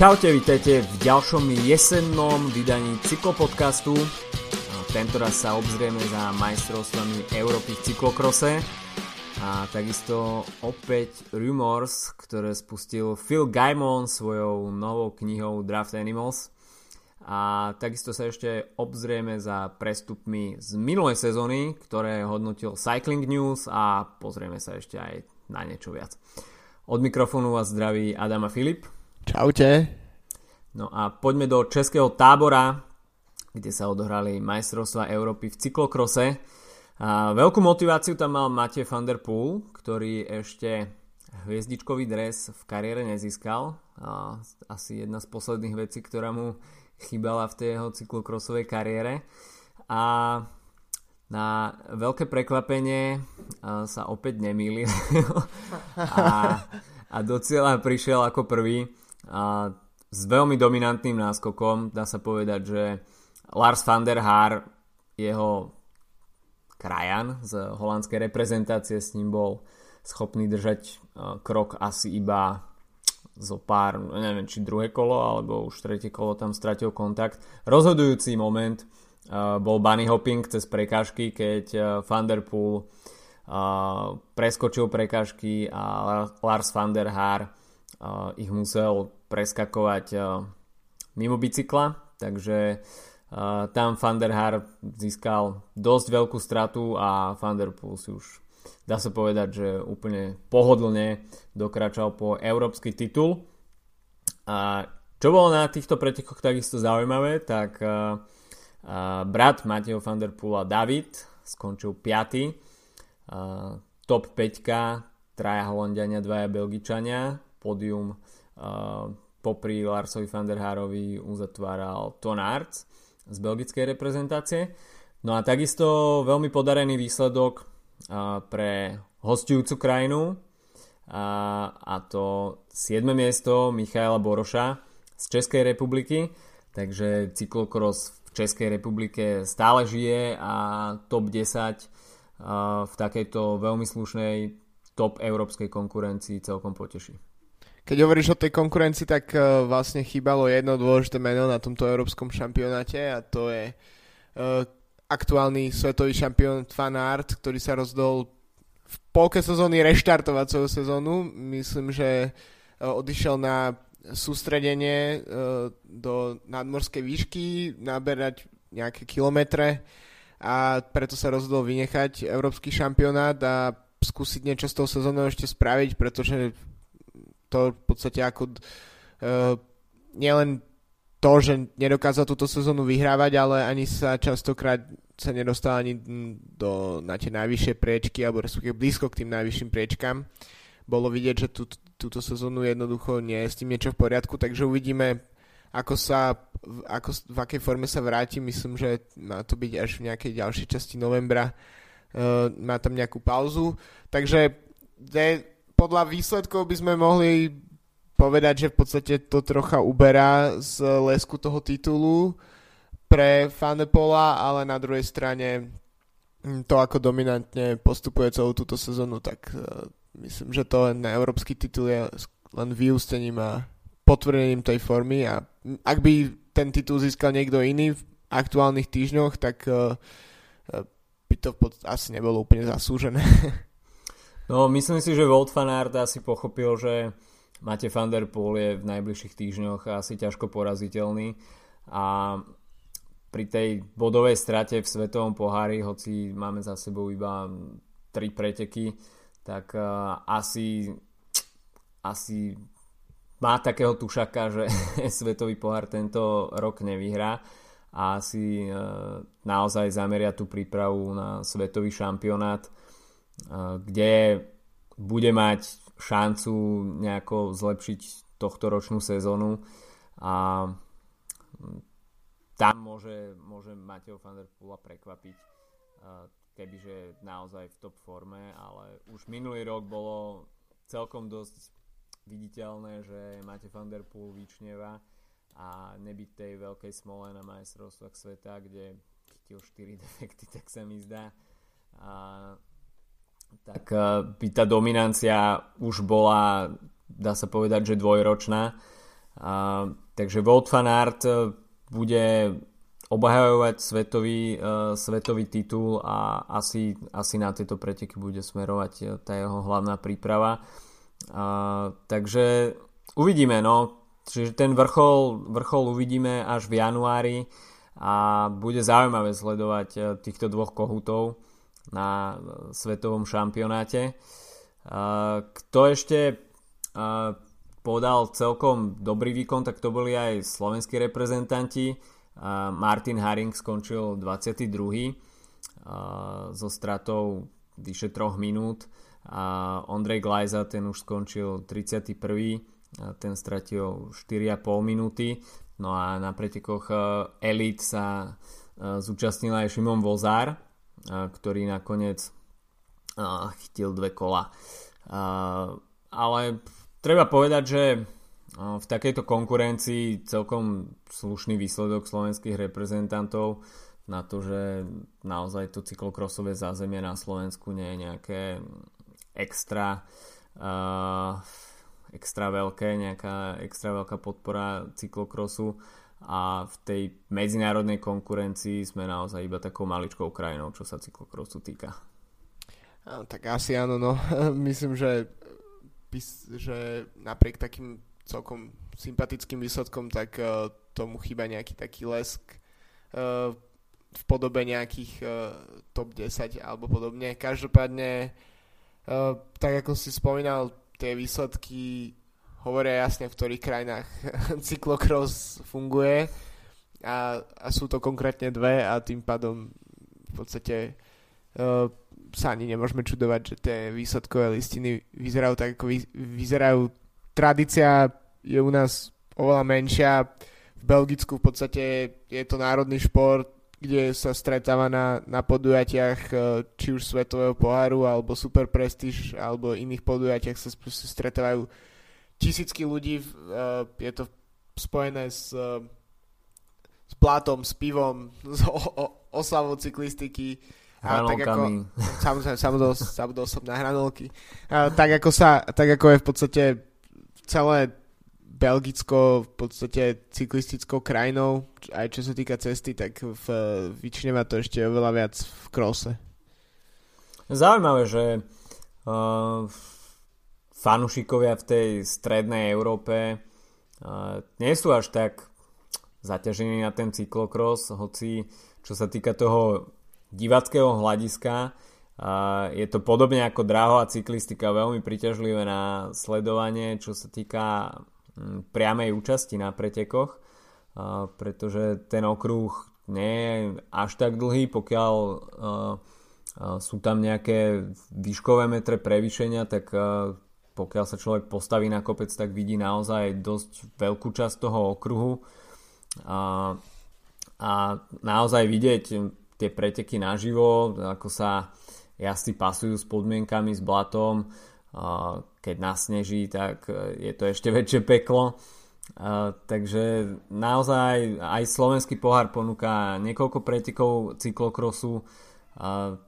Čaute, vítajte v ďalšom jesennom vydaní cyklopodcastu. Tentoraz sa obzrieme za majstrovstvami Európy v cyklokrose a takisto opäť Rumors, ktoré spustil Phil Gaimon svojou novou knihou Draft Animals. A takisto sa ešte obzrieme za prestupmi z minulej sezóny, ktoré hodnotil Cycling News a pozrieme sa ešte aj na niečo viac. Od mikrofónu vás zdraví Adam a Filip. Čaute. No a poďme do českého tábora, kde sa odohrali majstrovstvá Európy v cyklokrose. A veľkú motiváciu tam mal Matej van der Poel, ktorý ešte hviezdičkový dres v kariére nezískal. A asi jedna z posledných vecí, ktorá mu chýbala v tej jeho cyklokrosovej kariére. A na veľké prekvapenie sa opäť nemýlil a, a do cieľa prišiel ako prvý a s veľmi dominantným náskokom. Dá sa povedať, že Lars van der Haar, jeho krajan z holandskej reprezentácie, s ním bol schopný držať krok asi iba zo pár, neviem či druhé kolo alebo už tretie kolo tam stratil kontakt. Rozhodujúci moment uh, bol bunny hopping cez prekážky, keď uh, Van der Poel preskočil prekážky a Lars van der Haar ich musel preskakovať uh, mimo bicykla, takže uh, tam Van der Haar získal dosť veľkú stratu a Van der Poel si už dá sa povedať, že úplne pohodlne dokračal po európsky titul. A čo bolo na týchto pretekoch takisto zaujímavé, tak brat Mateo van der Poola David skončil 5. Uh, top 5, traja Holandiania, dvaja Belgičania, podium uh, popri Larsovi van der Haarovi uzatváral Ton Arts z belgickej reprezentácie. No a takisto veľmi podarený výsledok pre hostujúcu krajinu a, a to 7. miesto Michaela Boroša z Českej republiky, takže cyklokros v Českej republike stále žije a top 10 v takejto veľmi slušnej top európskej konkurencii celkom poteší. Keď hovoríš o tej konkurencii, tak uh, vlastne chýbalo jedno dôležité meno na tomto európskom šampionáte a to je uh, aktuálny svetový šampión Van Aert, ktorý sa rozdol v polke sezóny reštartovať svoju sezónu. Myslím, že e, odišiel na sústredenie e, do nadmorskej výšky, naberať nejaké kilometre a preto sa rozhodol vynechať európsky šampionát a skúsiť niečo s tou sezónou ešte spraviť, pretože to v podstate ako uh, nielen to, že nedokázal túto sezónu vyhrávať, ale ani sa častokrát sa nedostal ani do, na tie najvyššie priečky, alebo respektíve blízko k tým najvyšším priečkám. Bolo vidieť, že tú, túto sezónu jednoducho nie je s tým niečo v poriadku, takže uvidíme, ako sa, ako, v akej forme sa vráti. Myslím, že má to byť až v nejakej ďalšej časti novembra. Uh, má tam nejakú pauzu. Takže de, podľa výsledkov by sme mohli povedať, že v podstate to trocha uberá z lesku toho titulu pre Fanepola, ale na druhej strane to, ako dominantne postupuje celú túto sezónu, tak uh, myslím, že to len európsky titul je len vyústením a potvrdením tej formy a ak by ten titul získal niekto iný v aktuálnych týždňoch, tak uh, by to asi nebolo úplne zasúžené. No, myslím si, že Volt Fanart asi pochopil, že Mate van der Poel je v najbližších týždňoch asi ťažko poraziteľný. A pri tej bodovej strate v svetovom pohári, hoci máme za sebou iba tri preteky, tak uh, asi, asi má takého tušaka, že svetový pohár tento rok nevyhrá a asi uh, naozaj zameria tú prípravu na svetový šampionát, kde bude mať šancu nejako zlepšiť tohto ročnú sezónu a tam môže, môže Mateo van der Poola prekvapiť kebyže naozaj v top forme, ale už minulý rok bolo celkom dosť viditeľné, že Mate van der Poel vyčneva a nebyť tej veľkej smole na majstrovstvách sveta, kde chytil 4 defekty, tak sa mi zdá. A tak eh, by tá dominancia už bola, dá sa povedať, že dvojročná takže Wout van Aert bude obhajovať svetový, uh, svetový titul a asi, asi na tieto preteky bude smerovať tá jeho hlavná príprava. Uh, takže uvidíme, no. Čiže ten vrchol, vrchol uvidíme až v januári a bude zaujímavé sledovať týchto dvoch kohutov na svetovom šampionáte. Kto ešte podal celkom dobrý výkon, tak to boli aj slovenskí reprezentanti. Martin Haring skončil 22. so stratou vyše 3 minút a Ondrej Glajza ten už skončil 31. ten stratil 4,5 minúty. No a na pretekoch Elite sa zúčastnil aj Šimon Vozár, ktorý nakoniec chytil dve kola. Ale treba povedať, že v takejto konkurencii celkom slušný výsledok slovenských reprezentantov na to, že naozaj to cyklokrosové zázemie na Slovensku nie je nejaké extra extra veľké, nejaká extra veľká podpora cyklokrosu a v tej medzinárodnej konkurencii sme naozaj iba takou maličkou krajinou, čo sa cyklokrosu týka. Tak asi áno, no. Myslím, že, že napriek takým celkom sympatickým výsledkom, tak uh, tomu chýba nejaký taký lesk uh, v podobe nejakých uh, top 10 alebo podobne. Každopádne, tak ako si spomínal, tie výsledky hovoria jasne, v ktorých krajinách cyklokros funguje a, a sú to konkrétne dve a tým pádom v podstate uh, sa ani nemôžeme čudovať, že tie výsledkové listiny vyzerajú tak, ako vy, vyzerajú. Tradícia je u nás oveľa menšia. V Belgicku v podstate je to národný šport, kde sa stretáva na, na podujatiach e, či už Svetového poháru, alebo Super Prestige, alebo iných podujatiach sa stretávajú tisícky ľudí. E, je to spojené s, e, s platom, s pivom, s oslavou cyklistiky. A tak ako, samozrejme, samozrejme, som na hranolky. A, tak, ako sa, tak ako je v podstate celé Belgicko v podstate cyklistickou krajinou, aj čo sa týka cesty, tak v, vyčneva to ešte oveľa viac v krose. Zaujímavé, že uh, fanúšikovia v tej strednej Európe nie sú až tak zaťažení na ten cyklokros, hoci čo sa týka toho divackého hľadiska, je to podobne ako dráhová cyklistika, veľmi priťažlivé na sledovanie, čo sa týka priamej účasti na pretekoch, pretože ten okruh nie je až tak dlhý, pokiaľ sú tam nejaké výškové metre prevýšenia, tak pokiaľ sa človek postaví na kopec, tak vidí naozaj dosť veľkú časť toho okruhu a, a naozaj vidieť tie preteky naživo, ako sa jazdci pasujú s podmienkami, s blatom, keď nasneží, tak je to ešte väčšie peklo. Takže naozaj aj slovenský pohár ponúka niekoľko pretekov cyklokrosu,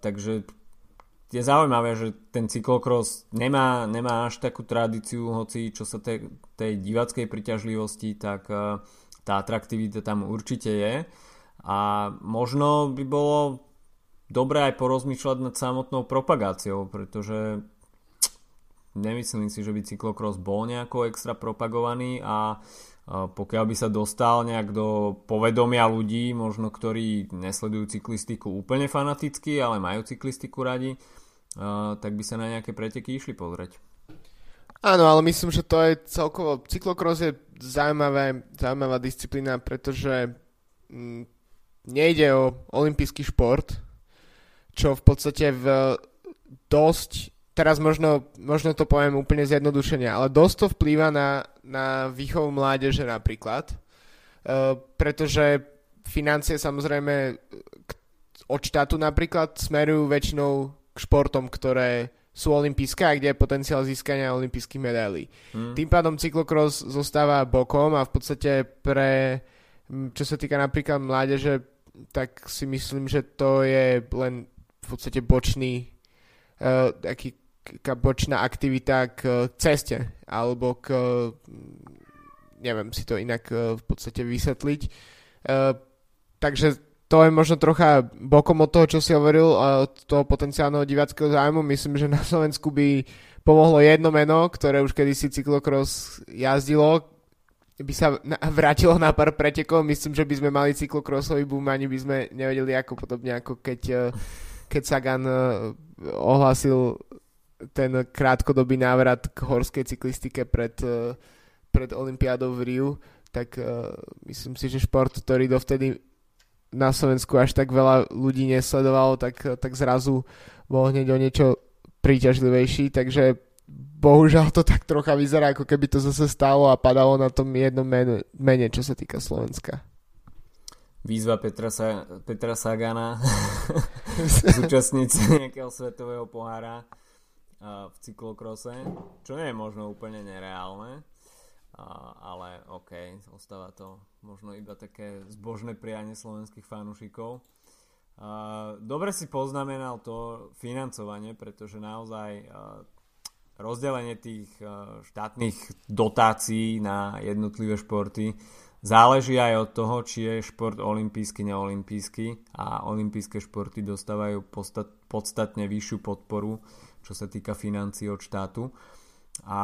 takže je zaujímavé, že ten cyklokros nemá, nemá až takú tradíciu, hoci čo sa tej, tej divackej priťažlivosti, tak e, tá atraktivita tam určite je. A možno by bolo dobré aj porozmýšľať nad samotnou propagáciou, pretože nemyslím si, že by cyklokros bol nejako extra propagovaný a pokiaľ by sa dostal nejak do povedomia ľudí, možno ktorí nesledujú cyklistiku úplne fanaticky, ale majú cyklistiku radi, tak by sa na nejaké preteky išli pozrieť. Áno, ale myslím, že to je celkovo... Cyklokros je zaujímavé, zaujímavá disciplína, pretože mm, nejde o olimpijský šport, čo v podstate v dosť teraz možno, možno to poviem úplne zjednodušene, ale dosť to vplýva na, na výchovu mládeže napríklad, uh, pretože financie samozrejme od štátu napríklad smerujú väčšinou k športom, ktoré sú olympijské a kde je potenciál získania olympijských medailí. Hmm. Tým pádom cyklokros zostáva bokom a v podstate pre, čo sa týka napríklad mládeže, tak si myslím, že to je len v podstate bočný uh, taký bočná aktivita k ceste alebo k neviem si to inak uh, v podstate vysvetliť. Uh, takže to je možno trocha bokom od toho, čo si hovoril, uh, toho potenciálneho diváckého zájmu. Myslím, že na Slovensku by pomohlo jedno meno, ktoré už kedysi cyklokros jazdilo, by sa vrátilo na pár pretekov. Myslím, že by sme mali cyklokrosový boom, ani by sme nevedeli ako podobne, ako keď, eh, keď Sagan eh, ohlasil ten krátkodobý návrat k horskej cyklistike pred, eh, pred Olympiádou v Riu, tak myslím si, že šport, ktorý dovtedy na Slovensku až tak veľa ľudí nesledovalo, tak, tak zrazu bol hneď o niečo príťažlivejší, takže bohužiaľ to tak trocha vyzerá, ako keby to zase stalo a padalo na tom jednom mene, mene čo sa týka Slovenska. Výzva Petra, Sa- Petra Sagana zúčastniť sa nejakého svetového pohára v cyklokrose, čo nie je možno úplne nereálne, ale OK, ostáva to možno iba také zbožné prianie slovenských fanúšikov. Dobre si poznamenal to financovanie, pretože naozaj rozdelenie tých štátnych dotácií na jednotlivé športy záleží aj od toho, či je šport olimpijský, neolimpijský a olimpijské športy dostávajú podstatne vyššiu podporu, čo sa týka financií od štátu. A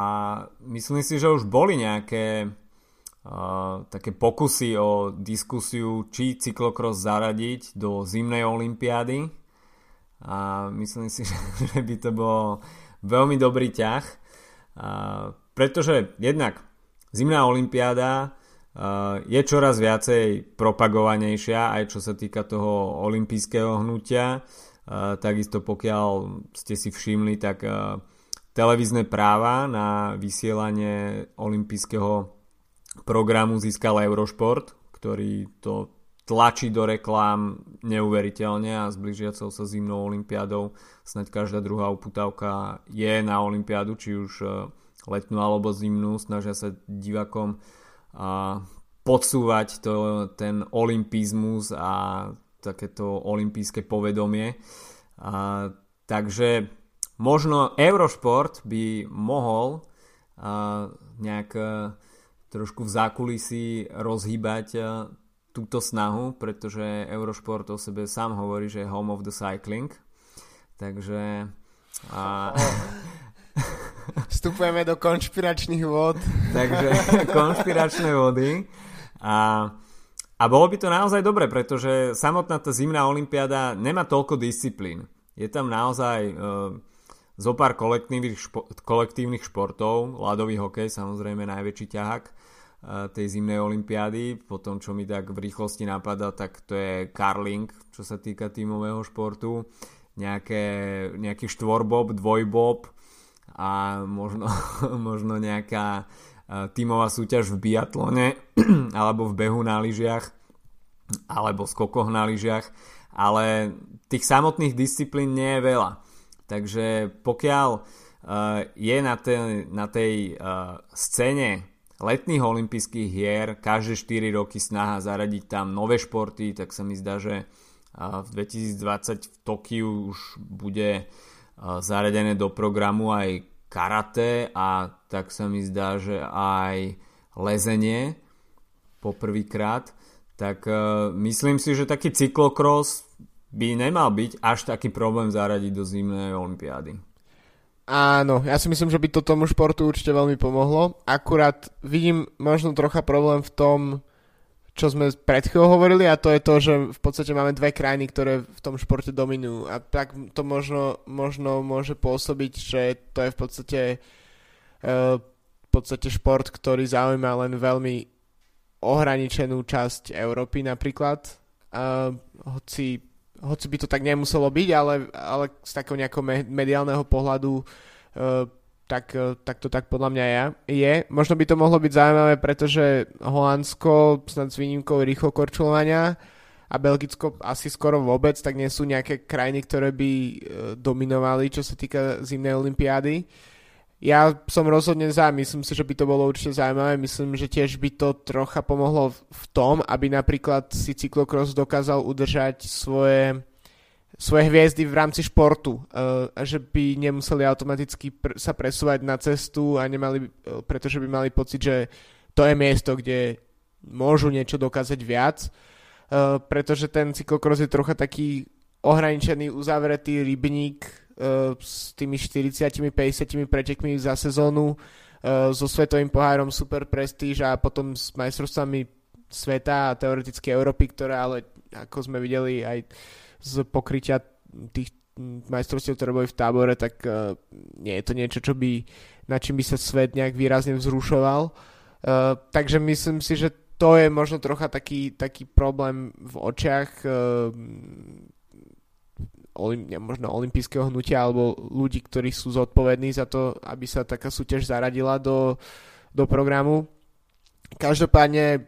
myslím si, že už boli nejaké uh, také pokusy o diskusiu, či cyklokros zaradiť do zimnej olympiády. A myslím si, že, by to bolo veľmi dobrý ťah, pretože jednak zimná olympiáda je čoraz viacej propagovanejšia, aj čo sa týka toho olympijského hnutia. Takisto pokiaľ ste si všimli, tak televízne práva na vysielanie olympijského programu získal Eurošport, ktorý to tlačí do reklám neuveriteľne a s blížiacou sa zimnou olympiádou snáď každá druhá uputávka je na olympiádu, či už e, letnú alebo zimnú, snažia sa divakom podsúvať to, ten olympizmus a takéto olympijské povedomie. A, takže možno Eurošport by mohol a, nejak e, trošku v zákulisí rozhýbať a, túto snahu, pretože Eurošport o sebe sám hovorí, že je home of the cycling. Takže... A... Vstupujeme do konšpiračných vod. Takže konšpiračné vody. A, a bolo by to naozaj dobre, pretože samotná tá zimná olympiáda nemá toľko disciplín. Je tam naozaj uh, zo pár kolektívnych, špo, kolektívnych športov, ľadový hokej samozrejme najväčší ťahák, tej zimnej olympiády. Po tom, čo mi tak v rýchlosti napadá, tak to je karling, čo sa týka tímového športu. Nejaké, nejaký štvorbob, dvojbob a možno, možno nejaká tímová súťaž v biatlone alebo v behu na lyžiach alebo skokoch na lyžiach ale tých samotných disciplín nie je veľa takže pokiaľ uh, je na tej, na tej uh, scéne letných olympijských hier, každé 4 roky snaha zaradiť tam nové športy, tak sa mi zdá, že v 2020 v Tokiu už bude zaradené do programu aj karate a tak sa mi zdá, že aj lezenie poprvýkrát. Tak myslím si, že taký cyklokros by nemal byť až taký problém zaradiť do zimnej olympiády. Áno, ja si myslím, že by to tomu športu určite veľmi pomohlo. Akurát vidím možno trocha problém v tom, čo sme pred chvíľou hovorili a to je to, že v podstate máme dve krajiny, ktoré v tom športe dominujú a tak to možno, možno môže pôsobiť, že to je v podstate uh, v podstate šport, ktorý zaujíma len veľmi ohraničenú časť Európy napríklad. Uh, hoci hoci by to tak nemuselo byť, ale, ale z takého nejakého mediálneho pohľadu uh, tak, uh, tak to tak podľa mňa je. je. Možno by to mohlo byť zaujímavé, pretože Holandsko snad s výnimkou rýchlo korčulovania a Belgicko asi skoro vôbec, tak nie sú nejaké krajiny, ktoré by uh, dominovali, čo sa týka zimnej olympiády. Ja som rozhodne za, myslím si, že by to bolo určite zaujímavé, myslím, že tiež by to trocha pomohlo v tom, aby napríklad si cyklokros dokázal udržať svoje, svoje hviezdy v rámci športu, uh, že by nemuseli automaticky sa presúvať na cestu a nemali, uh, pretože by mali pocit, že to je miesto, kde môžu niečo dokázať viac, uh, pretože ten cyklokros je trocha taký ohraničený, uzavretý rybník s tými 40-50 pretekmi za sezónu, uh, so svetovým pohárom super prestíž a potom s majstrovstvami sveta a teoreticky Európy, ktoré ale ako sme videli aj z pokrytia tých majstrovstiev, ktoré boli v tábore, tak uh, nie je to niečo, čo by, na čím by sa svet nejak výrazne vzrušoval. Takže myslím si, že to je možno trocha taký, taký problém v očiach olim, možno olympijského hnutia alebo ľudí, ktorí sú zodpovední za to, aby sa taká súťaž zaradila do, do programu. Každopádne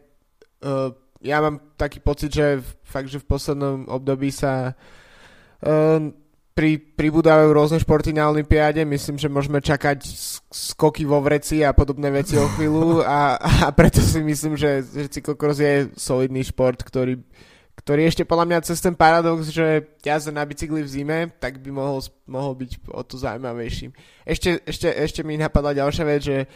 uh, ja mám taký pocit, že fakt, že v poslednom období sa uh, pri, pribúdajú rôzne športy na Olympiáde. Myslím, že môžeme čakať skoky vo vreci a podobné veci o chvíľu a, a preto si myslím, že, že cyklokros je solidný šport, ktorý ktorý ešte podľa mňa cez ten paradox, že jazda na bicykli v zime, tak by mohol, mohol byť o to zaujímavejším. Ešte, ešte, ešte mi napadla ďalšia vec, že eh,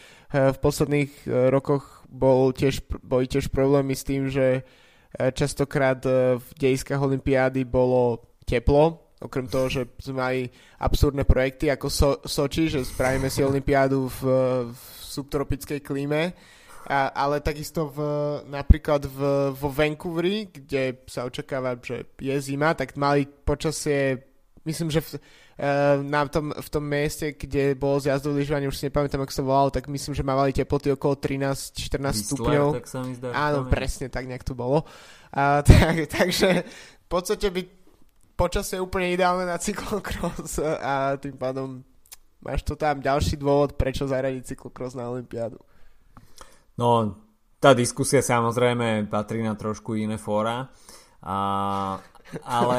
v posledných eh, rokoch bol tiež, boli tiež problémy s tým, že eh, častokrát v dejiskách Olympiády bolo teplo, okrem toho, že sme mali absurdné projekty ako so, Soči, že spravíme si Olympiádu v, v subtropickej klíme, a, ale takisto v, napríklad v, vo Vancouveri, kde sa očakáva, že je zima, tak mali počasie, myslím, že v, e, na tom, v tom mieste, kde bolo zjazdové lyžovanie, už si nepamätám, ako sa volalo, tak myslím, že mávali teploty okolo 13-14 stupňov. Tak sa mi zdá, Áno, presne, tak nejak to bolo. A, tak, takže v podstate by počasie je úplne ideálne na cyklokros a tým pádom máš to tam ďalší dôvod, prečo zaradiť cyklokros na Olympiádu. No, tá diskusia samozrejme patrí na trošku iné fóra, a, ale,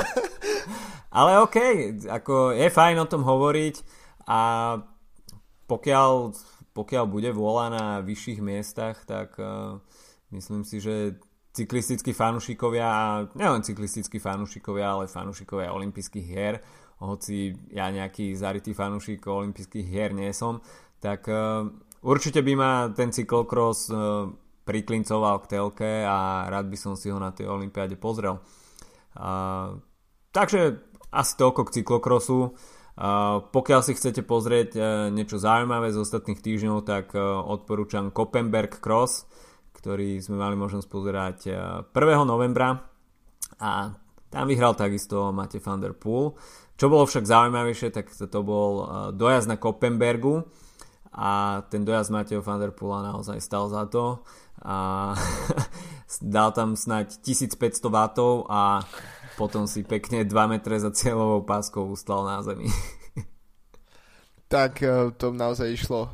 ale OK, ako je fajn o tom hovoriť a pokiaľ, pokiaľ bude vôľa na vyšších miestach, tak uh, myslím si, že cyklistickí fanúšikovia, a nielen cyklistickí fanúšikovia, ale fanúšikovia olympijských hier, hoci ja nejaký zarytý fanúšik olympijských hier nie som, tak uh, Určite by ma ten cyklokros e, priklincoval k telke a rád by som si ho na tej olympiáde pozrel. Uh, takže asi toľko k cyklokrosu. Uh, pokiaľ si chcete pozrieť uh, niečo zaujímavé z ostatných týždňov, tak uh, odporúčam Koppenberg Cross, ktorý sme mali možnosť pozerať uh, 1. novembra a tam vyhral takisto Mate van der Poel. Čo bolo však zaujímavejšie, tak to bol dojazd na Koppenbergu, a ten dojazd Mateo van der Poola naozaj stal za to a dal tam snať 1500 W a potom si pekne 2 metre za cieľovou páskou ustal na zemi. tak e, to naozaj išlo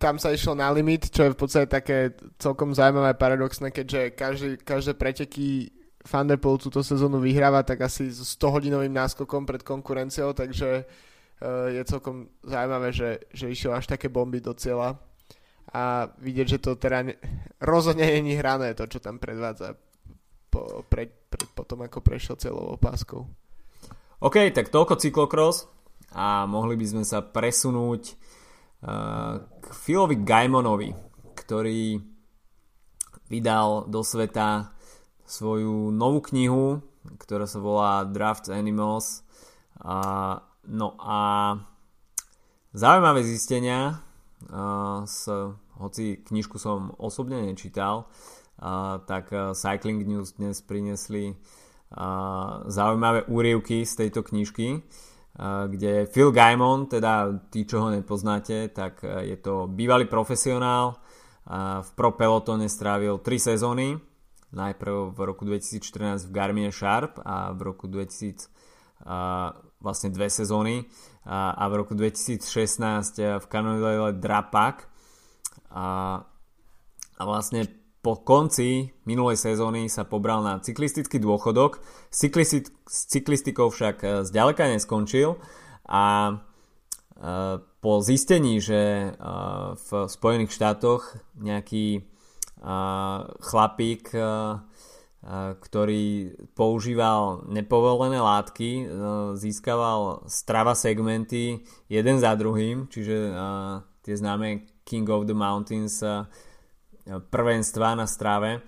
tam sa išlo na limit, čo je v podstate také celkom zaujímavé paradoxné, keďže každý, každé preteky Van der Poel túto sezónu vyhráva tak asi s 100 hodinovým náskokom pred konkurenciou, takže Eh, je celkom zaujímavé, že, že išiel až také bomby do cieľa a vidieť, že to teda ne, rozhodne není hrané to, čo tam predvádza po, pre, pre, potom, ako prešiel celovou páskou. OK, tak toľko cyklokros a mohli by sme sa presunúť uh, k Philovi Gaimonovi, ktorý vydal do sveta svoju novú knihu, ktorá sa volá Draft Animals a No a zaujímavé zistenia, uh, s, hoci knižku som osobne nečítal, uh, tak uh, Cycling News dnes prinesli uh, zaujímavé úrievky z tejto knižky, uh, kde Phil Gaimon, teda tí, čo ho nepoznáte, tak uh, je to bývalý profesionál, uh, v Pro Pelotone strávil 3 sezóny, najprv v roku 2014 v Garmin Sharp a v roku 2000 vlastne dve sezóny. A, a v roku 2016 eh, v Cannondale Drapak a, a vlastne po konci minulej sezóny sa pobral na cyklistický dôchodok. S, cyklisti- s cyklistikou však eh, zďaleka neskončil. A eh, po zistení, že v Spojených štátoch nejaký chlapík ktorý používal nepovolené látky, získaval strava segmenty jeden za druhým, čiže tie známe King of the Mountains prvenstva na strave,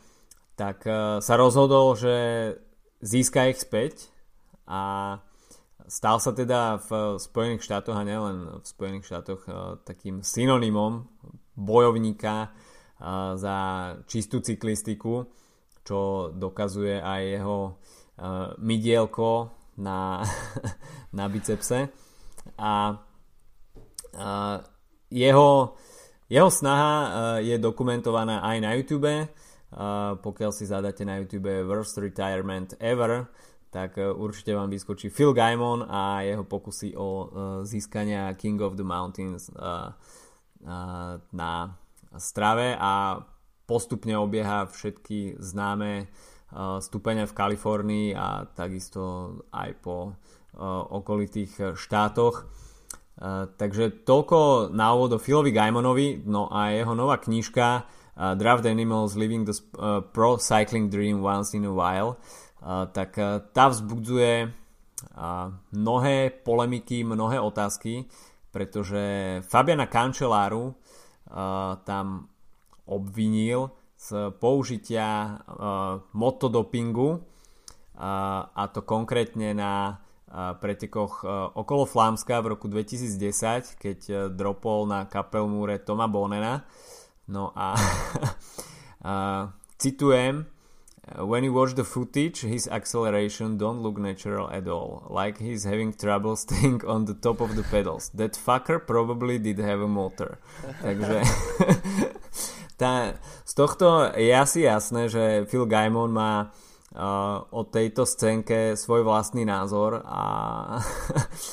tak sa rozhodol, že získa ich späť a stal sa teda v Spojených štátoch a nielen v Spojených štátoch takým synonymom bojovníka za čistú cyklistiku, čo dokazuje aj jeho midielko na, na bicepse. A jeho, jeho snaha je dokumentovaná aj na YouTube. Pokiaľ si zadáte na YouTube Worst Retirement Ever tak určite vám vyskočí Phil Gaimon a jeho pokusy o získania King of the Mountains na strave. A postupne obieha všetky známe stupene v Kalifornii a takisto aj po okolitých štátoch. Takže toľko na úvod o Philovi Gaimonovi, no a jeho nová knižka uh, Draft Animals Living the uh, Pro Cycling Dream Once in a While, uh, tak uh, tá vzbudzuje uh, mnohé polemiky, mnohé otázky, pretože Fabiana Cancelláru uh, tam obvinil z použitia uh, motodopingu uh, a to konkrétne na uh, pretekoch okolo Flámska v roku 2010, keď dropol na kapelmúre Toma Bonena. No a citujem When you watch the footage, his acceleration don't look natural at all. Like he's having trouble staying on the top of the pedals. That fucker probably did have a motor. Takže tá, z tohto je asi jasné, že Phil Gaimon má uh, o tejto scénke svoj vlastný názor a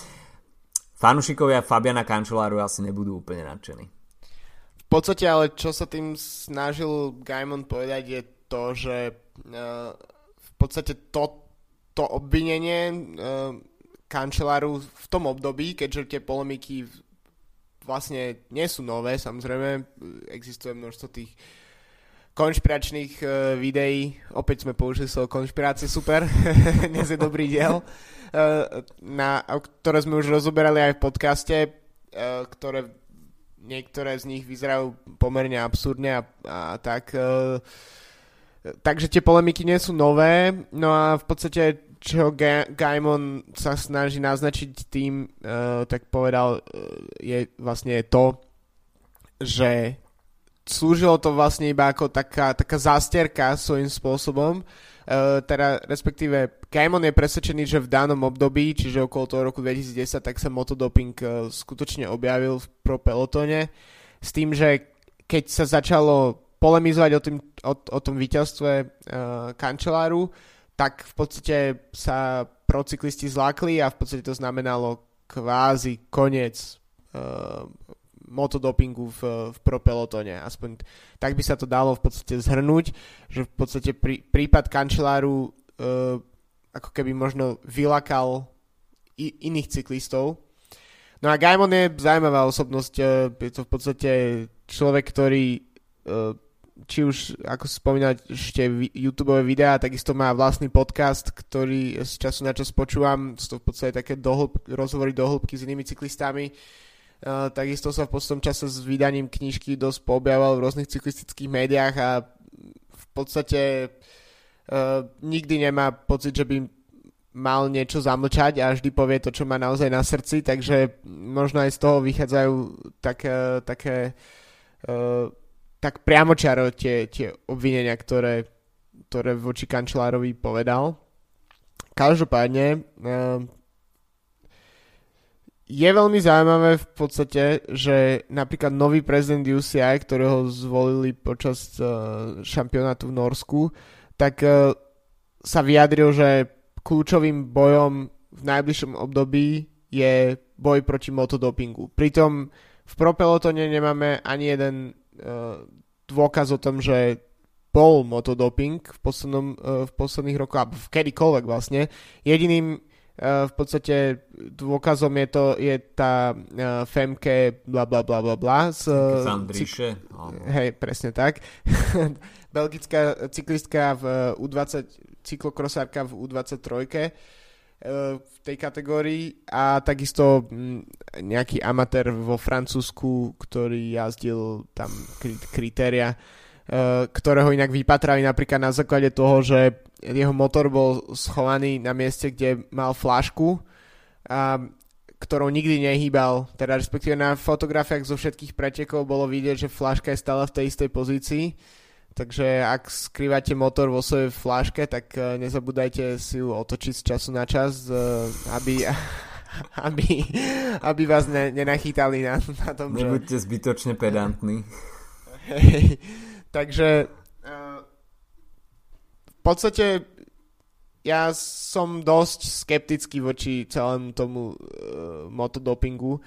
fanúšikovia Fabiana Kančeláru asi nebudú úplne nadšení. V podstate ale čo sa tým snažil Gaimon povedať je to, že uh, v podstate to, to obvinenie uh, kanceláru v tom období, keďže tie polemiky vlastne nie sú nové, samozrejme, existuje množstvo tých konšpiračných uh, videí, opäť sme použili slovo konšpirácie, super, dnes je dobrý diel, uh, na, ktoré sme už rozoberali aj v podcaste, uh, ktoré niektoré z nich vyzerajú pomerne absurdne a, a tak. E, takže tie polemiky nie sú nové, no a v podstate čo Ga- Gaimon sa snaží naznačiť tým, e, tak povedal, e, je vlastne to, že slúžilo to vlastne iba ako taká, taká zásterka svojím spôsobom, Uh, teda respektíve Gaimon je presvedčený, že v danom období, čiže okolo toho roku 2010, tak sa motodoping uh, skutočne objavil v pro pelotone. S tým, že keď sa začalo polemizovať o, tým, o, o tom víťazstve uh, kanceláru, tak v podstate sa procyklisti zlákli a v podstate to znamenalo kvázi koniec uh, motodopingu v, v pro pelotone. Aspoň tak by sa to dalo v podstate zhrnúť, že v podstate prí, prípad kanceláru uh, ako keby možno vylakal i, iných cyklistov. No a Gaimon je zaujímavá osobnosť, uh, je to v podstate človek, ktorý uh, či už, ako si spomínal, ešte YouTube videá, takisto má vlastný podcast, ktorý z času na čas počúvam, sú to v podstate také dohlb, rozhovory do hĺbky s inými cyklistami, Uh, takisto sa v poslednom čase s vydaním knižky dosť poobjavoval v rôznych cyklistických médiách a v podstate uh, nikdy nemá pocit, že by mal niečo zamlčať a vždy povie to, čo má naozaj na srdci, takže možno aj z toho vychádzajú také, také uh, tak priamočiaro tie, tie obvinenia, ktoré, ktoré voči kancelárovi povedal. Každopádne uh, je veľmi zaujímavé v podstate, že napríklad nový prezident UCI, ktorého zvolili počas uh, šampionátu v Norsku, tak uh, sa vyjadril, že kľúčovým bojom v najbližšom období je boj proti motodopingu. Pritom v propelotone nemáme ani jeden dôkaz o tom, že bol motodoping v, poslednom, uh, v posledných rokoch, alebo kedykoľvek vlastne. Jediným Eh, v podstate dôkazom je to je tá Femke bla bla bla bla bla z, cyk- hej, presne tak belgická cyklistka v U20 cyklokrosárka v U23 v tej kategórii a takisto mm, nejaký amatér vo Francúzsku, ktorý jazdil tam kritéria, e, ktorého inak vypatrali napríklad na základe toho, že jeho motor bol schovaný na mieste, kde mal flášku, ktorou nikdy nehýbal, teda respektíve na fotografiách zo všetkých pretekov bolo vidieť, že fláška je stále v tej istej pozícii Takže ak skrývate motor vo svojej fláške, tak eh, nezabúdajte si ju otočiť z času na čas, eh, aby, aby, aby vás ne, nenachytali na, na tom, Nebuďte že... zbytočne pedantní. Hej, takže uh, v podstate ja som dosť skeptický voči celému tomu uh, motodopingu,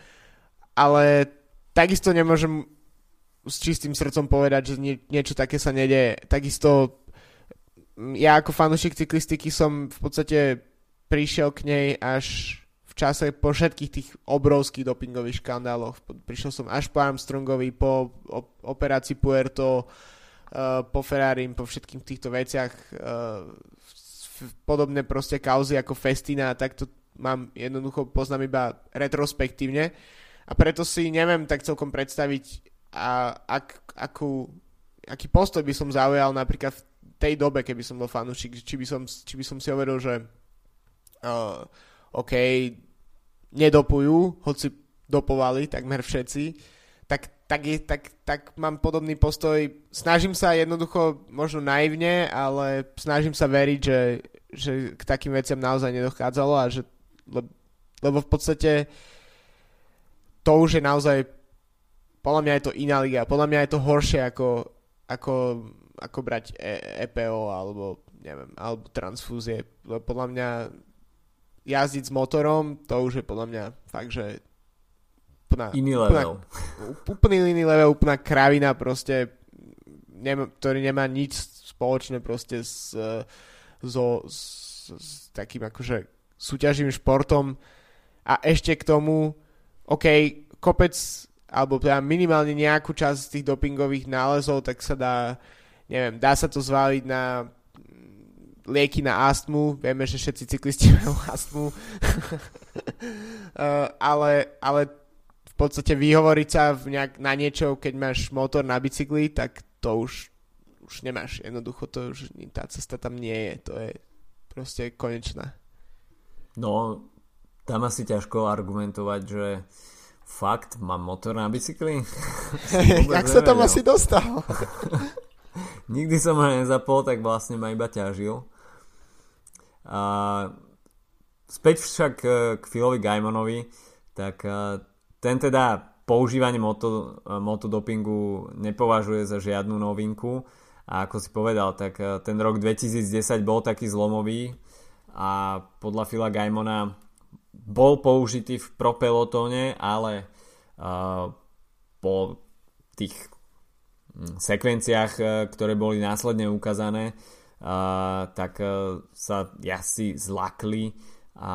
ale takisto nemôžem s čistým srdcom povedať, že nie, niečo také sa nedeje. Takisto ja ako fanúšik cyklistiky som v podstate prišiel k nej až v čase po všetkých tých obrovských dopingových škandáloch. Prišiel som až po Armstrongovi, po operácii Puerto, uh, po Ferrari, po všetkých týchto veciach. Uh, podobné proste kauzy ako Festina, tak to mám jednoducho, poznám iba retrospektívne. A preto si neviem tak celkom predstaviť, a ak, akú, aký postoj by som zaujal napríklad v tej dobe, keby som bol fanúšik, či som, či by som si hovoril, že uh, OK, nedopujú, hoci dopovali takmer všetci, tak, tak, je, tak, tak mám podobný postoj. Snažím sa jednoducho, možno naivne, ale snažím sa veriť, že, že k takým veciam naozaj nedochádzalo a že, lebo v podstate to už je naozaj podľa mňa je to iná liga, podľa mňa je to horšie ako, ako, ako brať e- EPO alebo neviem, alebo transfúzie. Podľa mňa jazdiť s motorom, to už je podľa mňa fakt, že úplná, iný level. Úplná, úplný iný level, úplná kravina proste, ktorý nemá nič spoločné proste s, so, s, s takým akože súťažným športom a ešte k tomu, OK, kopec alebo teda minimálne nejakú časť z tých dopingových nálezov, tak sa dá, neviem, dá sa to zvaliť na lieky na astmu, vieme, že všetci cyklisti majú astmu, uh, ale, ale v podstate vyhovoriť sa v nejak, na niečo, keď máš motor na bicykli, tak to už, už nemáš. Jednoducho to už, tá cesta tam nie je, to je proste konečná. No, tam asi ťažko argumentovať, že Fakt? Mám motor na bicykli? Jak sa tam asi dostal? Nikdy som ho nezapol, tak vlastne ma iba ťažil. A späť však e, k Philovi Gaimonovi, tak e, ten teda používanie moto, e, motodopingu nepovažuje za žiadnu novinku a ako si povedal, tak ten rok 2010 bol taký zlomový a podľa Phila Gaimona bol použitý v propelotóne, ale uh, po tých hm, sekvenciách, uh, ktoré boli následne ukázané, uh, tak uh, sa jasi zlakli a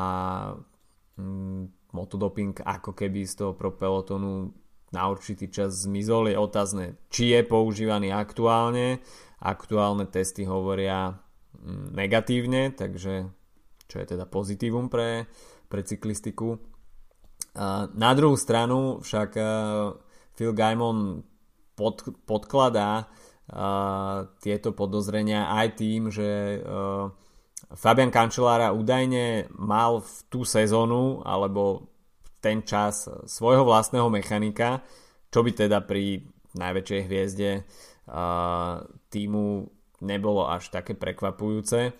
um, motodoping ako keby z toho propelotónu na určitý čas zmizol. Je otázne, či je používaný aktuálne. Aktuálne testy hovoria hm, negatívne, takže čo je teda pozitívum pre pre cyklistiku. Na druhú stranu však e, Phil Gaimon pod, podkladá uh, tieto podozrenia aj tým, že uh, Fabian Cancellara údajne mal v tú sezónu alebo ten čas svojho vlastného mechanika, čo by teda pri najväčšej hviezde týmu nebolo až také prekvapujúce.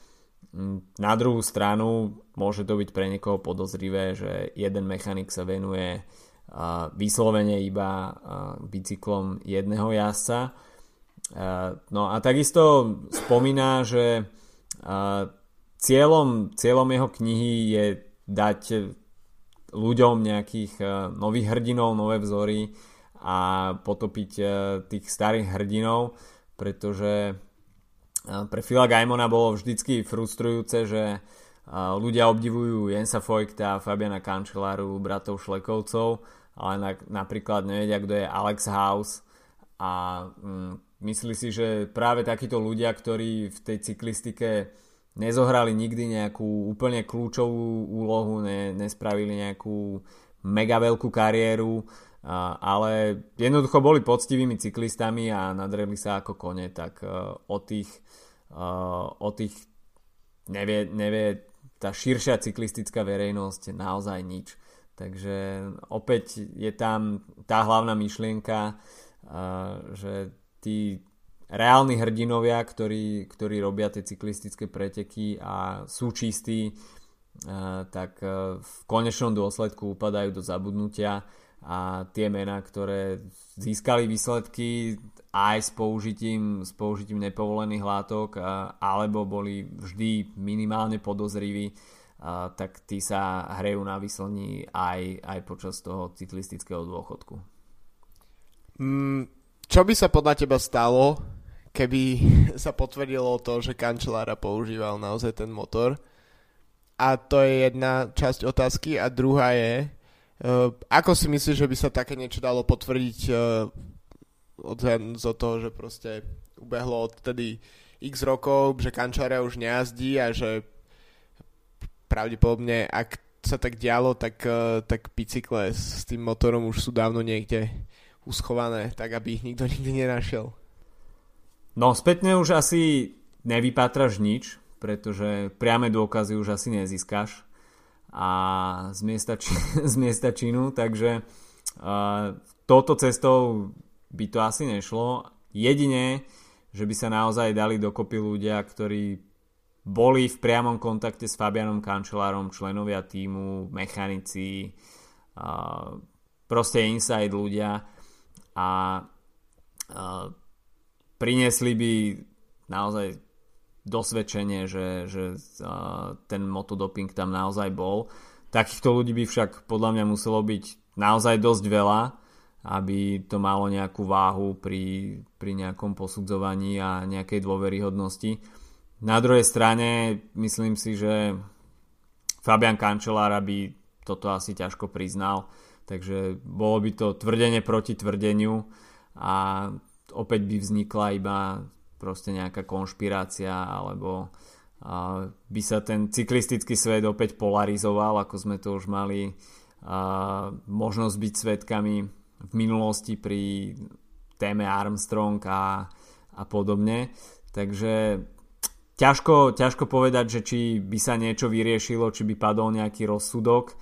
Na druhú stranu môže to byť pre niekoho podozrivé, že jeden mechanik sa venuje vyslovene iba bicyklom jedného jazdca. No a takisto spomína, že cieľom, cieľom jeho knihy je dať ľuďom nejakých nových hrdinov, nové vzory a potopiť tých starých hrdinov, pretože pre Phila Gaimona bolo vždycky frustrujúce, že ľudia obdivujú Jensa Foykta, Fabiana Kančeláru, bratov Šlekovcov, ale napríklad nevedia, kto je Alex House a mm, myslí si, že práve takíto ľudia, ktorí v tej cyklistike nezohrali nikdy nejakú úplne kľúčovú úlohu, ne, nespravili nejakú mega veľkú kariéru, ale jednoducho boli poctivými cyklistami a nadreli sa ako kone, tak e, o tých, e, o tých nevie, nevie tá širšia cyklistická verejnosť naozaj nič. Takže opäť je tam tá hlavná myšlienka, že tí reálni hrdinovia, ktorí, ktorí robia tie cyklistické preteky a sú čistí, tak v konečnom dôsledku upadajú do zabudnutia a tie mená, ktoré získali výsledky aj s použitím, s použitím nepovolených látok alebo boli vždy minimálne podozriví, tak tí sa hrejú na vyslní aj, aj počas toho cyklistického dôchodku. Mm, čo by sa podľa teba stalo, keby sa potvrdilo to, že kancelára používal naozaj ten motor? A to je jedna časť otázky. A druhá je, ako si myslíš, že by sa také niečo dalo potvrdiť uh, od, zo toho, že proste ubehlo odtedy x rokov, že kančára už nejazdí a že pravdepodobne, ak sa tak dialo, tak, uh, tak bicykle s, tým motorom už sú dávno niekde uschované, tak aby ich nikto nikdy nenašiel. No spätne už asi nevypatraš nič, pretože priame dôkazy už asi nezískaš a z miesta, či, z miesta činu, takže uh, touto cestou by to asi nešlo. Jedine, že by sa naozaj dali dokopy ľudia, ktorí boli v priamom kontakte s Fabianom Kančelárom, členovia týmu, mechanici, uh, proste inside ľudia a uh, priniesli by naozaj dosvedčenie, že, že ten motodoping tam naozaj bol. Takýchto ľudí by však podľa mňa muselo byť naozaj dosť veľa, aby to malo nejakú váhu pri, pri nejakom posudzovaní a nejakej dôveryhodnosti. Na druhej strane myslím si, že Fabian Kančelára by toto asi ťažko priznal, takže bolo by to tvrdenie proti tvrdeniu a opäť by vznikla iba proste nejaká konšpirácia alebo by sa ten cyklistický svet opäť polarizoval, ako sme to už mali možnosť byť svetkami v minulosti pri téme Armstrong a, a podobne. Takže ťažko, ťažko povedať, že či by sa niečo vyriešilo, či by padol nejaký rozsudok.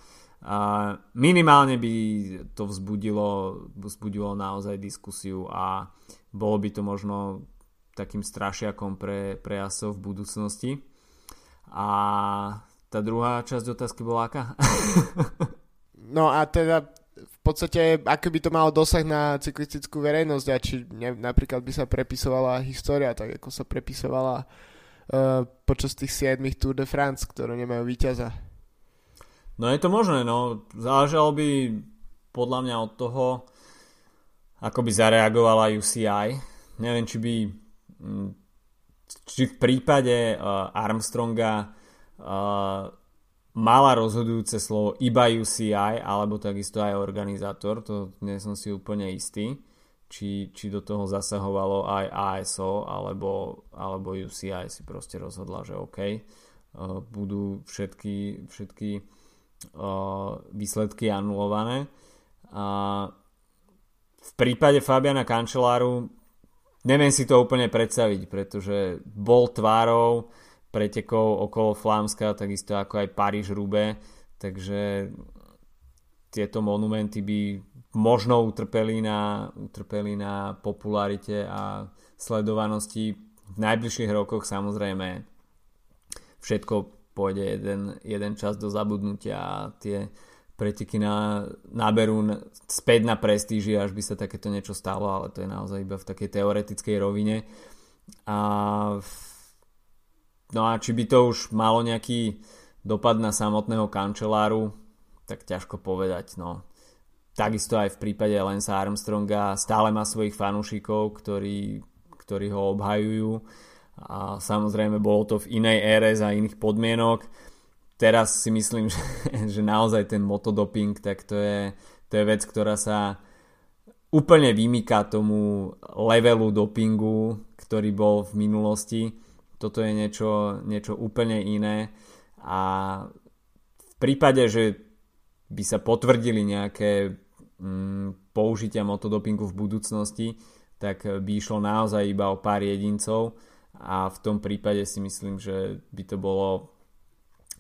Minimálne by to vzbudilo, vzbudilo naozaj diskusiu a bolo by to možno takým strašiakom pre, pre ASO v budúcnosti. A tá druhá časť otázky bola aká? no a teda v podstate, ako by to malo dosah na cyklistickú verejnosť a či ne, napríklad by sa prepisovala história, tak ako sa prepisovala uh, počas tých 7 Tour de France, ktoré nemajú víťaza. No je to možné, no záležalo by podľa mňa od toho, ako by zareagovala UCI. Neviem, či by či v prípade uh, Armstronga uh, mala rozhodujúce slovo iba UCI alebo takisto aj organizátor, to nie som si úplne istý, či, či do toho zasahovalo aj ASO alebo, alebo UCI si proste rozhodla, že OK, uh, budú všetky, všetky výsledky anulované. V prípade Fabiana Kančeláru neviem si to úplne predstaviť, pretože bol tvárou pretekov okolo Flámska, takisto ako aj Paríž-Rube, takže tieto monumenty by možno utrpeli na, utrpeli na popularite a sledovanosti. V najbližších rokoch samozrejme všetko pôjde jeden, jeden čas do zabudnutia a tie preteky na, naberú späť na prestíži, až by sa takéto niečo stalo, ale to je naozaj iba v takej teoretickej rovine. A, no a či by to už malo nejaký dopad na samotného kančeláru, tak ťažko povedať. No. Takisto aj v prípade Lensa Armstronga stále má svojich fanúšikov, ktorí, ktorí ho obhajujú a samozrejme bolo to v inej ére za iných podmienok teraz si myslím, že, že naozaj ten motodoping, tak to je, to je vec, ktorá sa úplne vymýka tomu levelu dopingu, ktorý bol v minulosti. toto je niečo, niečo úplne iné a v prípade, že by sa potvrdili nejaké mm, použitia motodopingu v budúcnosti, tak by išlo naozaj iba o pár jedincov a v tom prípade si myslím, že by to bolo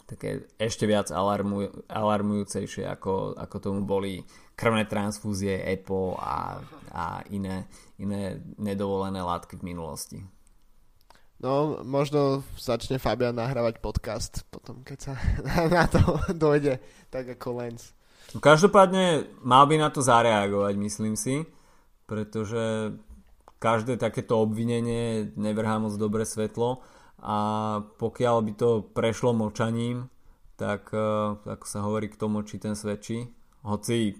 také ešte viac alarmuj, alarmujúcejšie ako, ako tomu boli krvné transfúzie, EPO a, a iné, iné nedovolené látky v minulosti. No, možno začne Fabian nahrávať podcast potom, keď sa na to dojde, tak ako Lens. Každopádne mal by na to zareagovať, myslím si, pretože každé takéto obvinenie nevrhá moc dobre svetlo a pokiaľ by to prešlo močaním, tak uh, ako sa hovorí, k tomu či ten svedčí. Hoci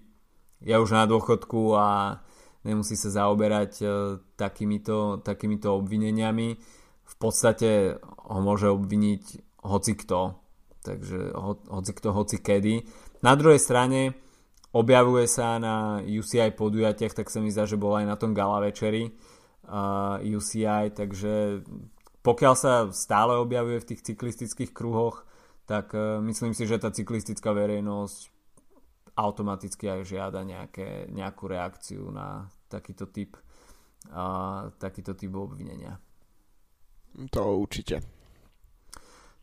je už na dôchodku a nemusí sa zaoberať uh, takýmito, takýmito obvineniami. V podstate ho môže obviniť hoci kto. Takže ho, hoci kto, hoci kedy. Na druhej strane objavuje sa na UCI podujatiach, tak sa mi zdá, že bol aj na tom gala večeri uh, UCI, takže pokiaľ sa stále objavuje v tých cyklistických kruhoch, tak uh, myslím si, že tá cyklistická verejnosť automaticky aj žiada nejaké, nejakú reakciu na takýto typ, uh, takýto typ obvinenia. To určite.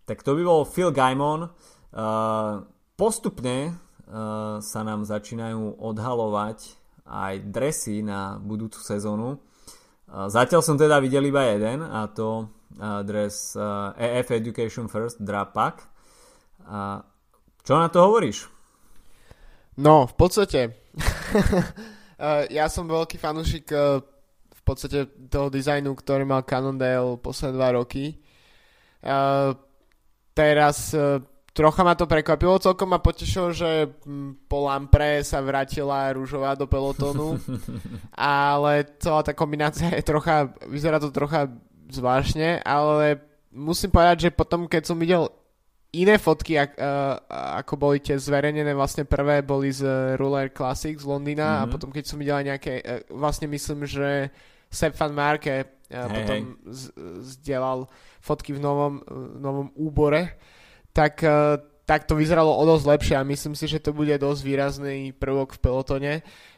Tak to by bol Phil Gaimon. Uh, postupne uh, sa nám začínajú odhalovať aj dresy na budúcu sezónu. Uh, zatiaľ som teda videl iba jeden a to dres EF Education First Drapak. Čo na to hovoríš? No, v podstate ja som veľký fanúšik v podstate toho dizajnu, ktorý mal Cannondale posledné dva roky. Teraz trocha ma to prekvapilo, celkom ma potešilo, že po Lampre sa vrátila rúžová do pelotónu, ale celá tá kombinácia je trocha, vyzerá to trocha zvláštne, ale musím povedať, že potom, keď som videl iné fotky, ak, uh, ako boli tie zverejnené, vlastne prvé boli z Ruler Classic z Londýna mm-hmm. a mhm. potom keď som videl aj nejaké, uh, vlastne myslím, že Sepp van Marke uh, hey, potom hey. Z- zdieľal fotky v novom, uh, novom úbore, tak, uh, tak to vyzeralo o dosť lepšie a myslím si, že to bude dosť výrazný prvok v pelotone.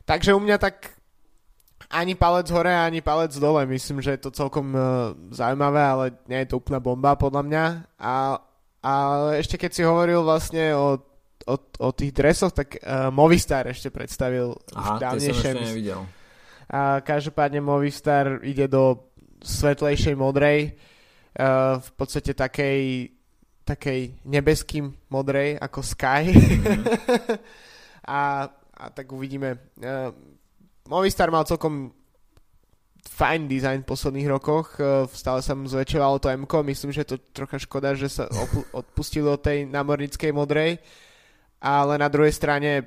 Takže u mňa tak ani palec hore, ani palec dole. Myslím, že je to celkom uh, zaujímavé, ale nie je to úplná bomba podľa mňa. A, a ešte keď si hovoril vlastne o, o, o tých dresoch, tak uh, Movistar ešte predstavil Aha, dávnejšie. som nevidel. A každopádne Movistar ide do svetlejšej modrej, uh, v podstate takej, takej nebeským modrej ako Sky. Mm-hmm. a, a tak uvidíme. Uh, Movistar mal celkom fajn design v posledných rokoch, e, stále sa mu zväčšovalo to m myslím, že to trocha škoda, že sa odpustili od tej námornickej modrej, ale na druhej strane e,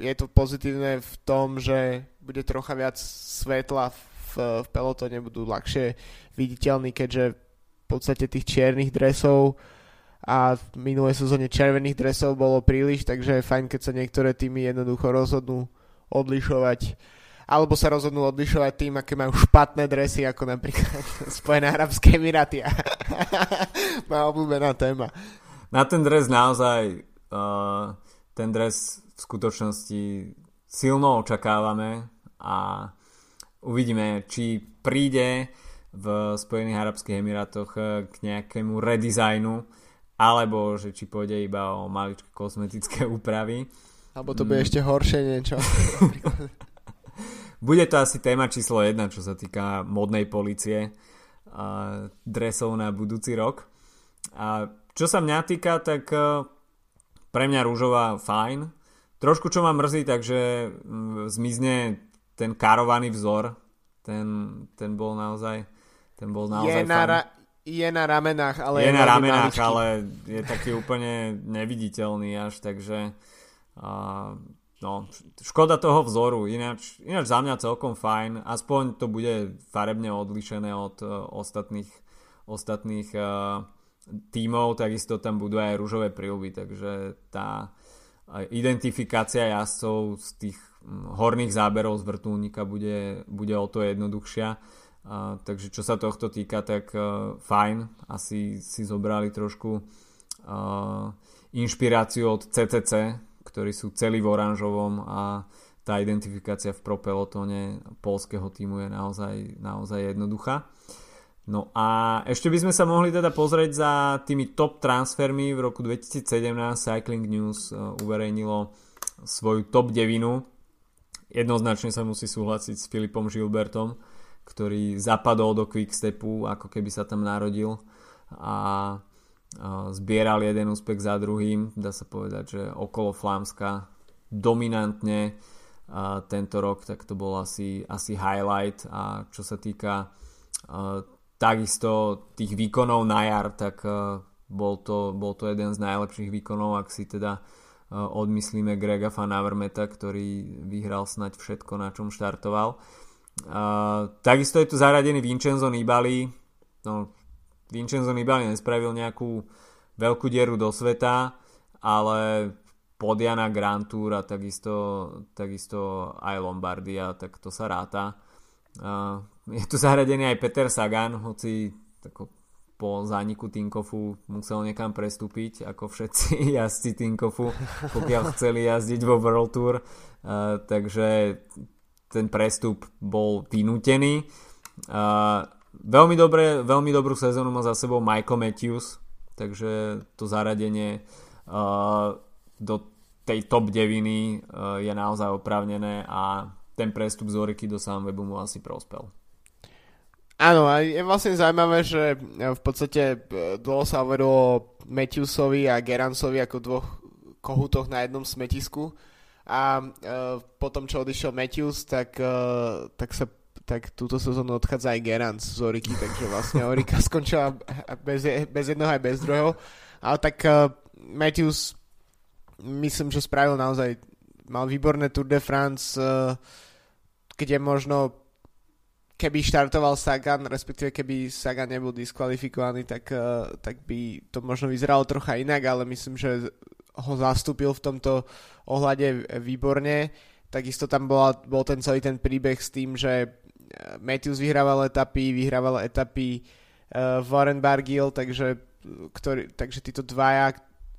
je to pozitívne v tom, že bude trocha viac svetla v, v pelotone, budú ľahšie viditeľní, keďže v podstate tých čiernych dresov a v minulej sezóne červených dresov bolo príliš, takže je fajn, keď sa niektoré týmy jednoducho rozhodnú odlišovať alebo sa rozhodnú odlišovať tým, aké majú špatné dresy, ako napríklad Spojené Arabské Emiráty. Moja obľúbená téma. Na ten dres naozaj uh, ten dres v skutočnosti silno očakávame a uvidíme, či príde v Spojených Arabských Emirátoch uh, k nejakému redesignu alebo že či pôjde iba o maličké kozmetické úpravy. Alebo to bude mm. ešte horšie niečo. bude to asi téma číslo jedna, čo sa týka modnej policie a dresov na budúci rok. A čo sa mňa týka, tak e, pre mňa rúžová fajn. Trošku čo ma mrzí, takže zmizne ten karovaný vzor. Ten, ten bol naozaj ten bol naozaj je na, ra- je na ramenách, ale je, je na ramenách, ale je taký úplne neviditeľný až, takže no, škoda toho vzoru, ináč, ináč za mňa celkom fajn, aspoň to bude farebne odlišené od uh, ostatných, ostatných uh, tímov, takisto tam budú aj rúžové príľuby, takže tá uh, identifikácia jazdcov z tých horných záberov z vrtulníka bude, bude o to jednoduchšia. Uh, takže čo sa tohto týka, tak uh, fajn, asi si zobrali trošku uh, inšpiráciu od CCC, ktorí sú celý v oranžovom a tá identifikácia v propelotone polského týmu je naozaj, naozaj jednoduchá. No a ešte by sme sa mohli teda pozrieť za tými top transfermi. V roku 2017 Cycling News uverejnilo svoju top 9 jednoznačne sa musí súhlasiť s Filipom Žilbertom, ktorý zapadol do Quickstepu, ako keby sa tam narodil. A zbieral jeden úspech za druhým. Dá sa povedať, že okolo Flámska dominantne tento rok, tak to bol asi, asi highlight a čo sa týka takisto tých výkonov na jar, tak bol, to, bol to jeden z najlepších výkonov, ak si teda odmyslíme Grega Van Avermeta, ktorý vyhral snať všetko, na čom štartoval. Takisto je tu zaradený Vincenzo Nibali. No, Vincenzo Nibali nespravil nejakú veľkú dieru do sveta, ale Podiana Grand Tour a takisto, takisto aj Lombardia, tak to sa ráta. Je tu zaradený aj Peter Sagan, hoci tako, po zániku Tinkofu musel niekam prestúpiť, ako všetci jazdci Tinkofu, pokiaľ chceli jazdiť vo World Tour. Uh, takže ten prestup bol vynútený. Uh, veľmi, dobre, veľmi dobrú sezónu má za sebou Michael Matthews, takže to zaradenie uh, do tej top 9 uh, je naozaj oprávnené a ten prestup z Oriky do Sunwebu mu asi prospel. Áno, a je vlastne zaujímavé, že e, v podstate e, dlho sa hovorilo Matthewsovi a Geransovi ako dvoch kohutoch na jednom smetisku a uh, potom, čo odišiel Matthews, tak, uh, tak sa tak túto sezónu odchádza aj Gerans z Oriky, takže vlastne Orika skončila bez, bez jedného aj bez druhého. Ale tak uh, Matthews myslím, že spravil naozaj mal výborné Tour de France, uh, kde možno keby štartoval Sagan, respektíve keby Sagan nebol diskvalifikovaný, tak, uh, tak by to možno vyzeralo trocha inak, ale myslím, že ho zastúpil v tomto ohľade výborne. Takisto tam bola, bol ten celý ten príbeh s tým, že Matthews vyhrával etapy, vyhrával etapy uh, Warren Bargill, takže, ktorý, takže títo dvaja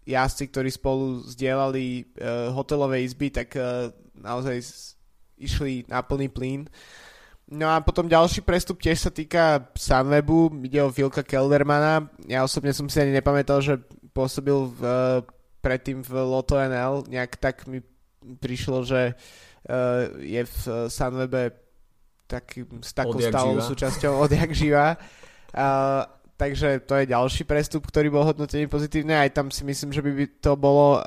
jazdci, ktorí spolu zdieľali uh, hotelové izby, tak uh, naozaj išli na plný plyn. No a potom ďalší prestup tiež sa týka Sunwebu, ide o Vilka Keldermana. Ja osobne som si ani nepamätal, že pôsobil v, predtým v Lotto NL. Nejak tak mi prišlo, že uh, je v Sunwebe tak, s takou stálou súčasťou odjak živa. Uh, takže to je ďalší prestup, ktorý bol hodnotený pozitívne. Aj tam si myslím, že by to bolo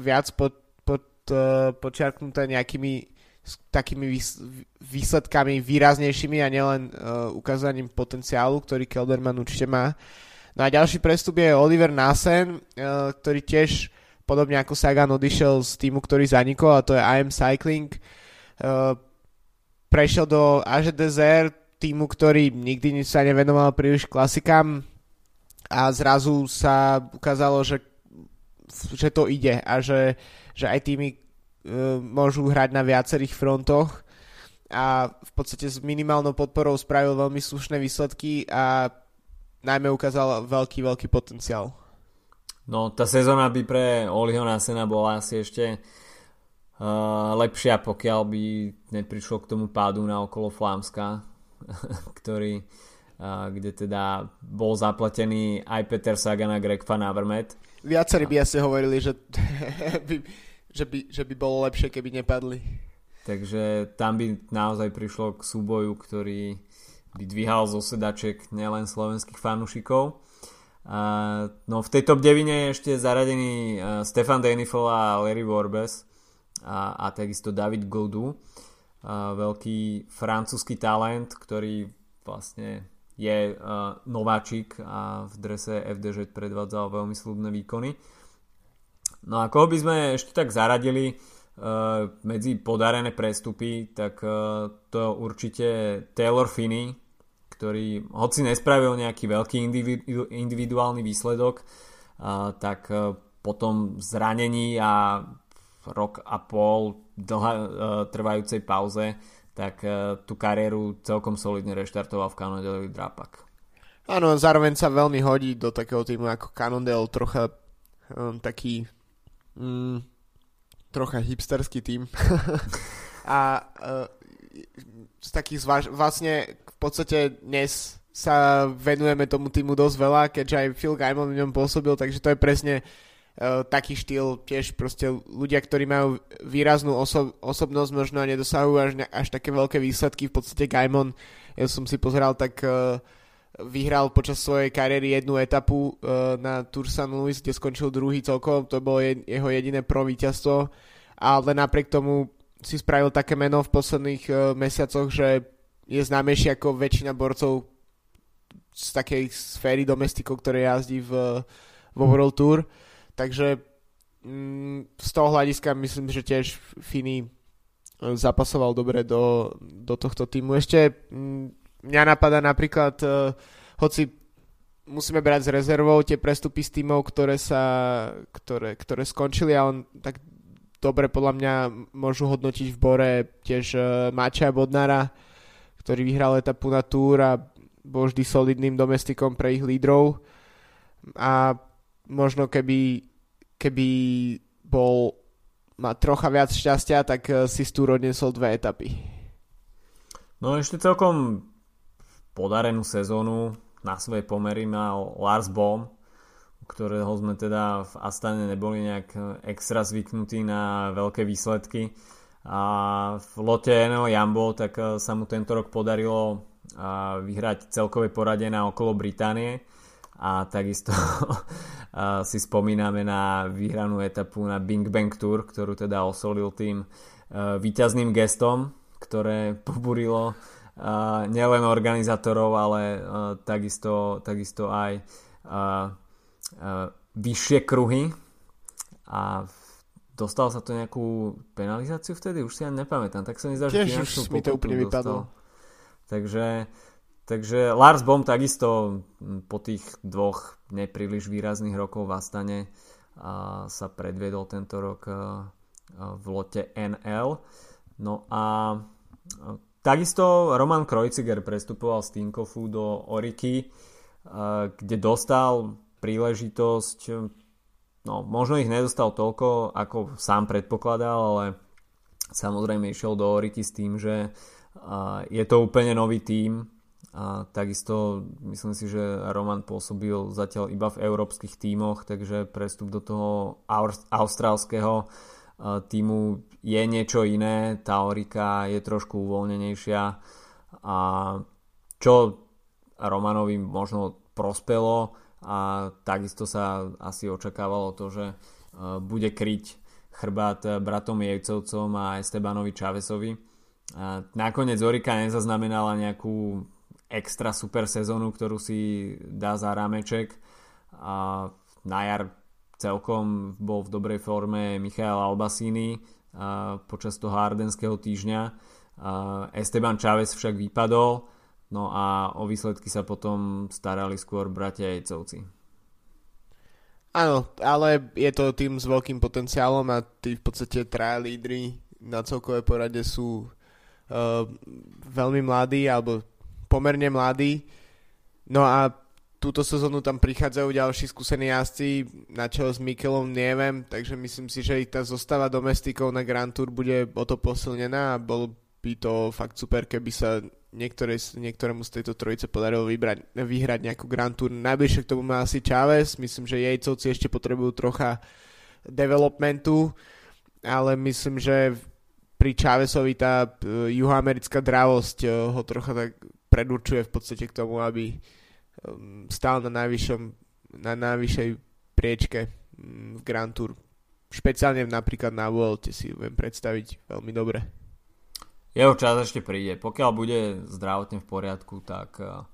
viac pod, pod, uh, počiarknuté nejakými s takými výsledkami výraznejšími a nielen uh, ukázaním potenciálu, ktorý Kelderman určite má. No a ďalší prestup je Oliver Nassen, uh, ktorý tiež podobne ako Sagan odišiel z týmu, ktorý zanikol a to je IM Cycling. Uh, prešiel do AG Desert, týmu, ktorý nikdy sa nevenoval príliš klasikám a zrazu sa ukázalo, že, že to ide a že, že aj týmy, E, môžu hrať na viacerých frontoch a v podstate s minimálnou podporou spravil veľmi slušné výsledky a najmä ukázal veľký, veľký potenciál. No, tá sezóna by pre Oliho Nasena bola asi ešte lepšia, pokiaľ by neprišlo k tomu pádu na okolo Flámska, ktorý, uh, kde teda bol zapletený aj Peter Sagan a Greg Van Avermaet. Viacerí by asi hovorili, že by že by, že by bolo lepšie, keby nepadli. Takže tam by naozaj prišlo k súboju, ktorý by dvíhal zo sedaček nielen slovenských fanúšikov. Uh, no v tej top 9 je ešte zaradený Stefan Denifol a Larry Worbes a, a takisto David Godou, uh, veľký francúzsky talent, ktorý vlastne je nováčik a v drese FDŽ predvádzal veľmi slúbne výkony. No a koho by sme ešte tak zaradili uh, medzi podarené prestupy, tak uh, to určite Taylor Finney, ktorý hoci nespravil nejaký veľký individu, individuálny výsledok, tak uh, potom zranení a rok a pol dlha, uh, trvajúcej pauze tak tú kariéru celkom solidne reštartoval v Cannondale Drapak. Áno, zároveň sa veľmi hodí do takého týmu ako Cannondale, trocha um, taký um, trocha hipsterský tým. a uh, z takých zváž... vlastne v podstate dnes sa venujeme tomu týmu dosť veľa, keďže aj Phil Gaimon v ňom pôsobil, takže to je presne uh, taký štýl, tiež proste ľudia, ktorí majú výraznú oso- osobnosť, možno nedosahujú až, ne- až také veľké výsledky, v podstate Gaimon, ja som si pozeral, tak uh, vyhral počas svojej kariéry jednu etapu uh, na Tour San Luis, kde skončil druhý celkom, to bolo je- jeho jediné pro víťazstvo, ale napriek tomu si spravil také meno v posledných uh, mesiacoch, že je známejší ako väčšina borcov z takej sféry domestikov, ktoré jazdí v, vo World Tour. Takže mm, z toho hľadiska myslím, že tiež Fini e, zapasoval dobre do, do tohto týmu. Ešte mm, mňa napadá napríklad, uh, hoci musíme brať s rezervou tie prestupy s týmov, ktoré, sa, ktoré, ktoré skončili a on tak dobre podľa mňa môžu hodnotiť v Bore tiež uh, Mača Bodnara, ktorý vyhral etapu na Tour a bol vždy solidným domestikom pre ich lídrov a možno keby, keby bol má trocha viac šťastia, tak eh, si z Tour odnesol dve etapy. No ešte celkom podarenú sezónu na svoje pomery mal Lars Bohm, ktorého sme teda v Astane neboli nejak eh, extra zvyknutí na veľké výsledky. A v lote NL Jambo tak eh, sa mu tento rok podarilo vyhrať celkové poradie na okolo Británie a takisto si spomíname na vyhranú etapu na Bing Bang Tour, ktorú teda osolil tým výťazným gestom, ktoré poburilo nielen organizátorov, ale takisto, takisto aj vyššie kruhy a dostal sa to nejakú penalizáciu vtedy? Už si ani nepamätám. Tak sa mi zdá, že už mi to úplne vypadlo. Takže, takže Lars Bom takisto po tých dvoch nepríliš výrazných rokov v Astane sa predviedol tento rok v lote NL. No a takisto Roman Kreuziger prestupoval z Tinkofu do Oriky, kde dostal príležitosť no možno ich nedostal toľko, ako sám predpokladal, ale samozrejme išiel do Oriky s tým, že je to úplne nový tím a takisto myslím si, že Roman pôsobil zatiaľ iba v európskych tímoch, takže prestup do toho austrálskeho týmu je niečo iné, tá Orika je trošku uvoľnenejšia. A čo Romanovi možno prospelo a takisto sa asi očakávalo to, že bude kryť chrbát bratom Jejcovcom a Estebanovi Čavesovi nakoniec Orika nezaznamenala nejakú extra super sezónu, ktorú si dá za rámeček. A na jar celkom bol v dobrej forme Michael Albasini počas toho ardenského týždňa. Esteban Chávez však vypadol, no a o výsledky sa potom starali skôr bratia Jejcovci. Áno, ale je to tým s veľkým potenciálom a tí v podstate traja lídry na celkové porade sú uh, veľmi mladý alebo pomerne mladý. No a túto sezónu tam prichádzajú ďalší skúsení jazdci na čelo s Mikelom neviem, takže myslím si, že ich tá zostava domestikov na Grand Tour bude o to posilnená a bolo by to fakt super, keby sa niektoré, niektorému z tejto trojice podarilo vybrať, vyhrať nejakú Grand Tour. Najbližšie k tomu má asi Chávez, myslím, že jejcovci ešte potrebujú trocha developmentu, ale myslím, že pri Chávesovi tá e, juhoamerická dravosť e, ho trocha tak predurčuje v podstate k tomu, aby um, stál na najvyššom, na najvyššej priečke mm, v Grand Tour. Špeciálne napríklad na Vuelte si viem predstaviť veľmi dobre. Jeho čas ešte príde. Pokiaľ bude zdravotne v poriadku, tak uh,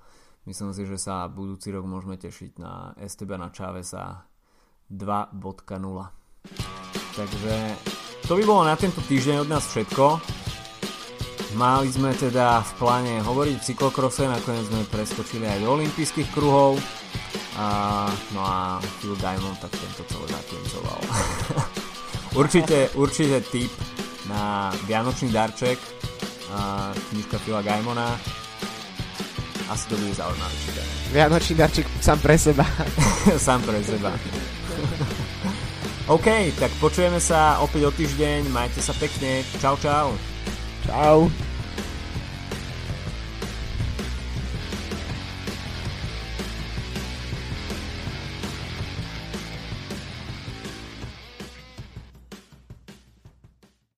myslím si, že sa budúci rok môžeme tešiť na Estebana Chavesa 2.0. Takže to by bolo na tento týždeň od nás všetko. Mali sme teda v pláne hovoriť o cyklokrose, nakoniec sme preskočili aj do olympijských kruhov. A, no a Phil Diamond tak tento celé zakoncoval. určite, určite tip na vianočný darček a knižka Phila Gaimona. Asi to bude zaujímavé čítanie. Vianočný darček sám pre seba. sám pre seba. OK, tak počujeme sa opäť o týždeň, majte sa pekne, čau čau. Čau.